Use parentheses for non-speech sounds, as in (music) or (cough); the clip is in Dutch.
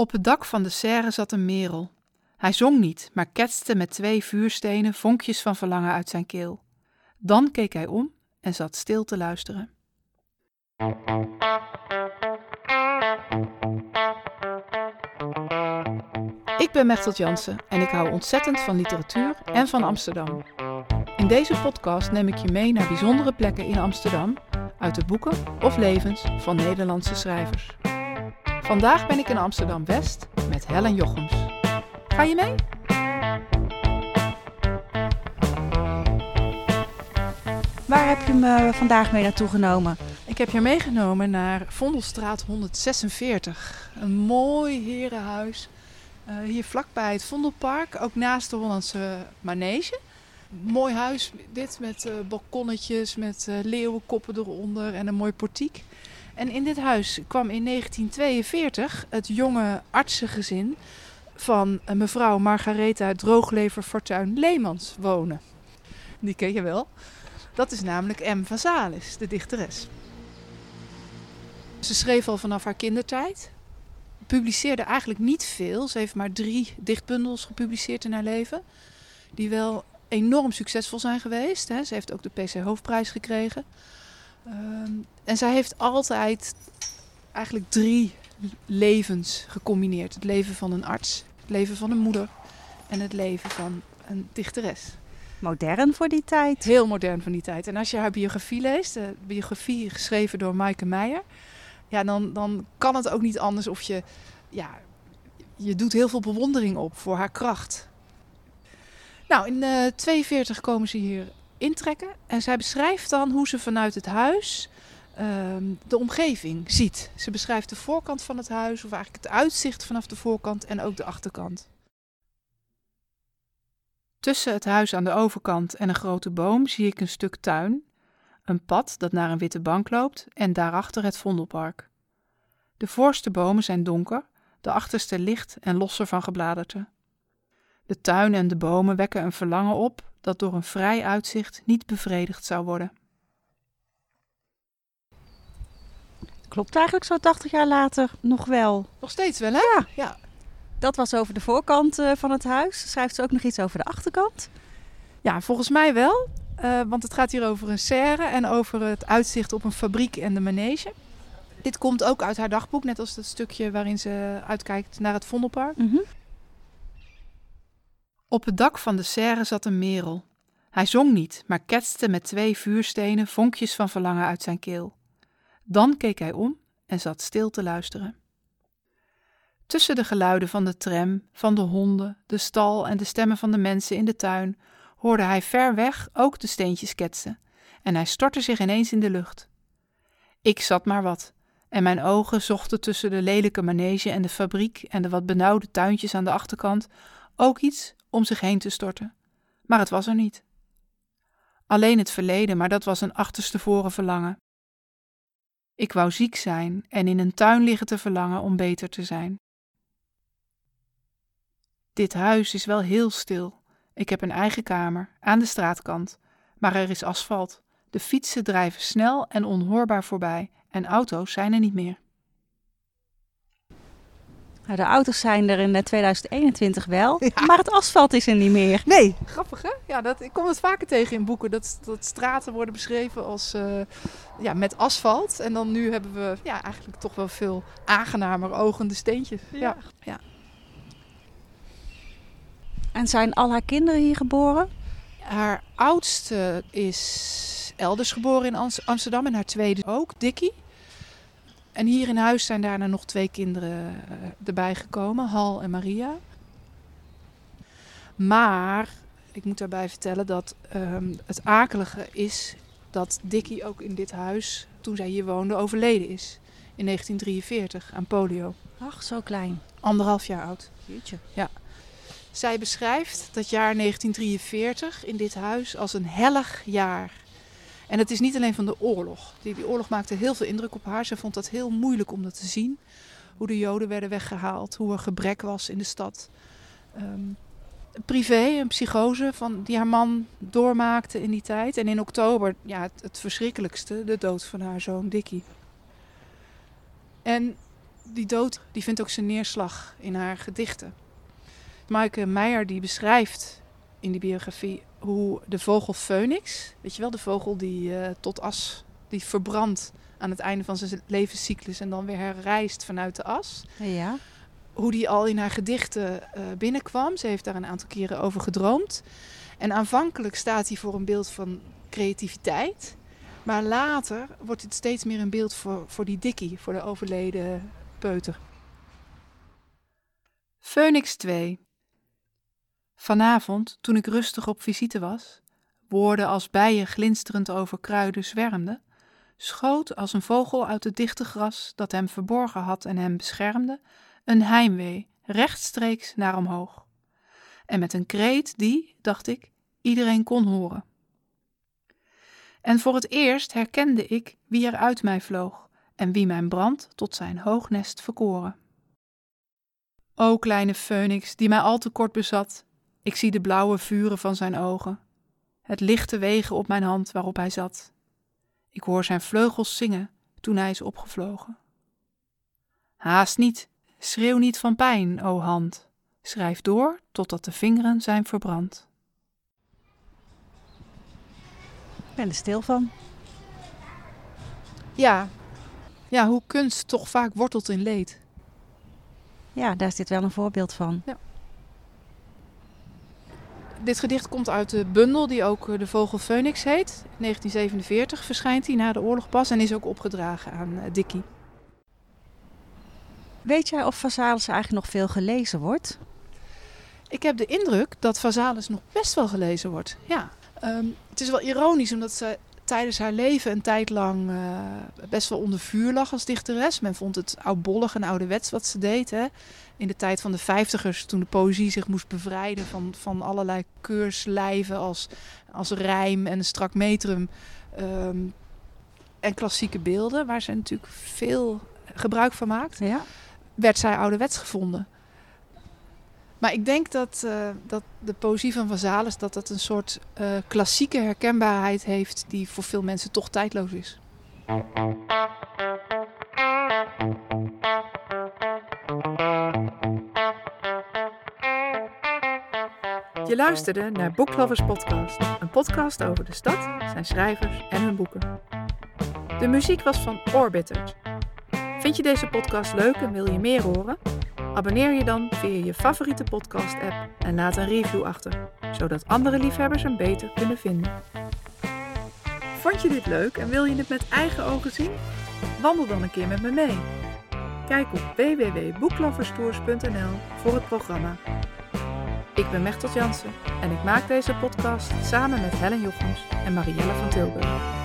Op het dak van de serre zat een merel. Hij zong niet, maar ketste met twee vuurstenen vonkjes van verlangen uit zijn keel. Dan keek hij om en zat stil te luisteren. Ik ben Mechtelt Jansen en ik hou ontzettend van literatuur en van Amsterdam. In deze podcast neem ik je mee naar bijzondere plekken in Amsterdam, uit de boeken of levens van Nederlandse schrijvers. Vandaag ben ik in Amsterdam West met Helen Jochems. Ga je mee? Waar heb je me vandaag mee naartoe genomen? Ik heb je meegenomen naar Vondelstraat 146. Een mooi herenhuis. Uh, hier vlakbij het Vondelpark, ook naast de Hollandse Manege. Mooi huis dit met uh, balkonnetjes, met uh, leeuwenkoppen eronder en een mooi portiek. En in dit huis kwam in 1942 het jonge artsengezin van mevrouw Margaretha Drooglever Fortuin Leemans wonen. Die ken je wel. Dat is namelijk M. Vazalis, de dichteres. Ze schreef al vanaf haar kindertijd. Publiceerde eigenlijk niet veel. Ze heeft maar drie dichtbundels gepubliceerd in haar leven. Die wel enorm succesvol zijn geweest. Ze heeft ook de PC Hoofdprijs gekregen. Um, en zij heeft altijd eigenlijk drie levens gecombineerd: het leven van een arts, het leven van een moeder en het leven van een dichteres. Modern voor die tijd. Heel modern voor die tijd. En als je haar biografie leest, de biografie geschreven door Maaike Meijer, ja, dan, dan kan het ook niet anders of je, ja, je doet heel veel bewondering op voor haar kracht. Nou, in 1942 uh, komen ze hier intrekken en zij beschrijft dan hoe ze vanuit het huis Ehm, de omgeving ziet. Ze beschrijft de voorkant van het huis, of eigenlijk het uitzicht vanaf de voorkant en ook de achterkant. Tussen het huis aan de overkant en een grote boom zie ik een stuk tuin, een pad dat naar een witte bank loopt en daarachter het Vondelpark. De voorste bomen zijn donker, de achterste licht en losser van gebladerte. De tuin en de bomen wekken een verlangen op dat door een vrij uitzicht niet bevredigd zou worden. Klopt eigenlijk zo 80 jaar later nog wel. Nog steeds wel, hè? Ja. ja. Dat was over de voorkant uh, van het huis. Schrijft ze ook nog iets over de achterkant? Ja, volgens mij wel. Uh, want het gaat hier over een serre en over het uitzicht op een fabriek en de manege. Dit komt ook uit haar dagboek, net als het stukje waarin ze uitkijkt naar het Vondelpark. Mm -hmm. Op het dak van de serre zat een merel. Hij zong niet, maar ketste met twee vuurstenen vonkjes van verlangen uit zijn keel. Dan keek hij om en zat stil te luisteren. Tussen de geluiden van de tram, van de honden, de stal en de stemmen van de mensen in de tuin hoorde hij ver weg ook de steentjes ketsen en hij stortte zich ineens in de lucht. Ik zat maar wat en mijn ogen zochten tussen de lelijke manege en de fabriek en de wat benauwde tuintjes aan de achterkant ook iets om zich heen te storten. Maar het was er niet. Alleen het verleden, maar dat was een achterstevoren verlangen. Ik wou ziek zijn en in een tuin liggen te verlangen om beter te zijn. Dit huis is wel heel stil. Ik heb een eigen kamer aan de straatkant, maar er is asfalt. De fietsen drijven snel en onhoorbaar voorbij en auto's zijn er niet meer. Nou, de auto's zijn er in 2021 wel, (laughs) maar het asfalt is er niet meer. Nee, grappig hè? Ja, dat, ik kom het vaker tegen in boeken, dat, dat straten worden beschreven als uh, ja, met asfalt. En dan nu hebben we ja, eigenlijk toch wel veel aangenamer ogende steentjes. Ja. ja. En zijn al haar kinderen hier geboren? Haar oudste is elders geboren in Amsterdam en haar tweede ook, Dickie. En hier in huis zijn daarna nog twee kinderen uh, erbij gekomen, Hal en Maria. Maar ik moet daarbij vertellen dat um, het akelige is dat Dickie ook in dit huis, toen zij hier woonde, overleden is. In 1943 aan polio. Ach, zo klein. Anderhalf jaar oud. Jeetje. Ja. Zij beschrijft dat jaar 1943 in dit huis als een hellig jaar. En het is niet alleen van de oorlog. Die, oorlog maakte heel veel indruk op haar. Ze vond dat heel moeilijk om dat te zien. Hoe de Joden werden weggehaald, hoe er gebrek was in de stad. Um, privé, een psychose van, die haar man doormaakte in die tijd. En in oktober, ja, het, het verschrikkelijkste, de dood van haar zoon Dickie. En die dood die vindt ook zijn neerslag in haar gedichten. Maaike Meijer die beschrijft in die biografie hoe de vogel Phoenix, weet je wel, de vogel die uh, tot as, die verbrandt aan het einde van zijn levenscyclus en dan weer herrijst vanuit de as. Ja. Hoe die al in haar gedichten uh, binnenkwam. Ze heeft daar een aantal keren over gedroomd. En aanvankelijk staat hij voor een beeld van creativiteit. Maar later wordt het steeds meer een beeld voor, voor die dikkie, voor de overleden peuter. Phoenix 2 Vanavond, toen ik rustig op visite was, woorden als bijen glinsterend over kruiden zwermden, schoot als een vogel uit het dichte gras dat hem verborgen had en hem beschermde, een heimwee rechtstreeks naar omhoog. En met een kreet die, dacht ik, iedereen kon horen. En voor het eerst herkende ik wie er uit mij vloog en wie mijn brand tot zijn hoognest verkoren. O kleine phoenix, die mij al te kort bezat, ik zie de blauwe vuren van zijn ogen, het lichte wegen op mijn hand waarop hij zat. Ik hoor zijn vleugels zingen toen hij is opgevlogen. Haast niet, schreeuw niet van pijn, o hand, schrijf door totdat de vingeren zijn verbrand. Ik ben er stil van. Ja, ja, hoe kunst toch vaak wortelt in leed. Ja, daar is dit wel een voorbeeld van. Ja. Dit gedicht komt uit de bundel die ook eh, De Vogel Phoenix heet. 1947 verschijnt hij na de oorlog pas en is ook opgedragen aan uh, Dickie. Weet jij of Vazalis eigenlijk nog veel gelezen wordt? Ik heb de indruk dat Vazalis nog best wel gelezen wordt. Ja. Um, het is wel ironisch omdat ze tijdens haar leven een tijd lang uh, best wel onder vuur lag als dichteres. Men vond het oudbollig en ouderwets wat ze deed. Hè? In de tijd van de vijftigers, toen de poëzie zich moest bevrijden van, van allerlei keurslijven als, als rijm en strak metrum. Um, en klassieke beelden, waar ze natuurlijk veel gebruik van maakt, ja. werd zij ouderwets gevonden. Maar ik denk dat, uh, dat de poëzie van Vazalis dat dat een soort uh, klassieke herkenbaarheid heeft die voor veel mensen toch tijdloos is. Je luisterde naar Booklovers Podcast, een podcast over de stad, zijn schrijvers en hun boeken. De muziek was van Orbiter. Vind je deze podcast leuk en wil je meer horen? Abonneer je dan via je favoriete podcast-app en laat een review achter, zodat andere liefhebbers hem beter kunnen vinden. Vond je dit leuk en wil je het met eigen ogen zien? Wandel dan een keer met me mee. Kijk op www.boekloverstours.nl voor het programma. Ik ben Mechtel Jansen en ik maak deze podcast samen met Helen Jochems en Marielle van Tilburg.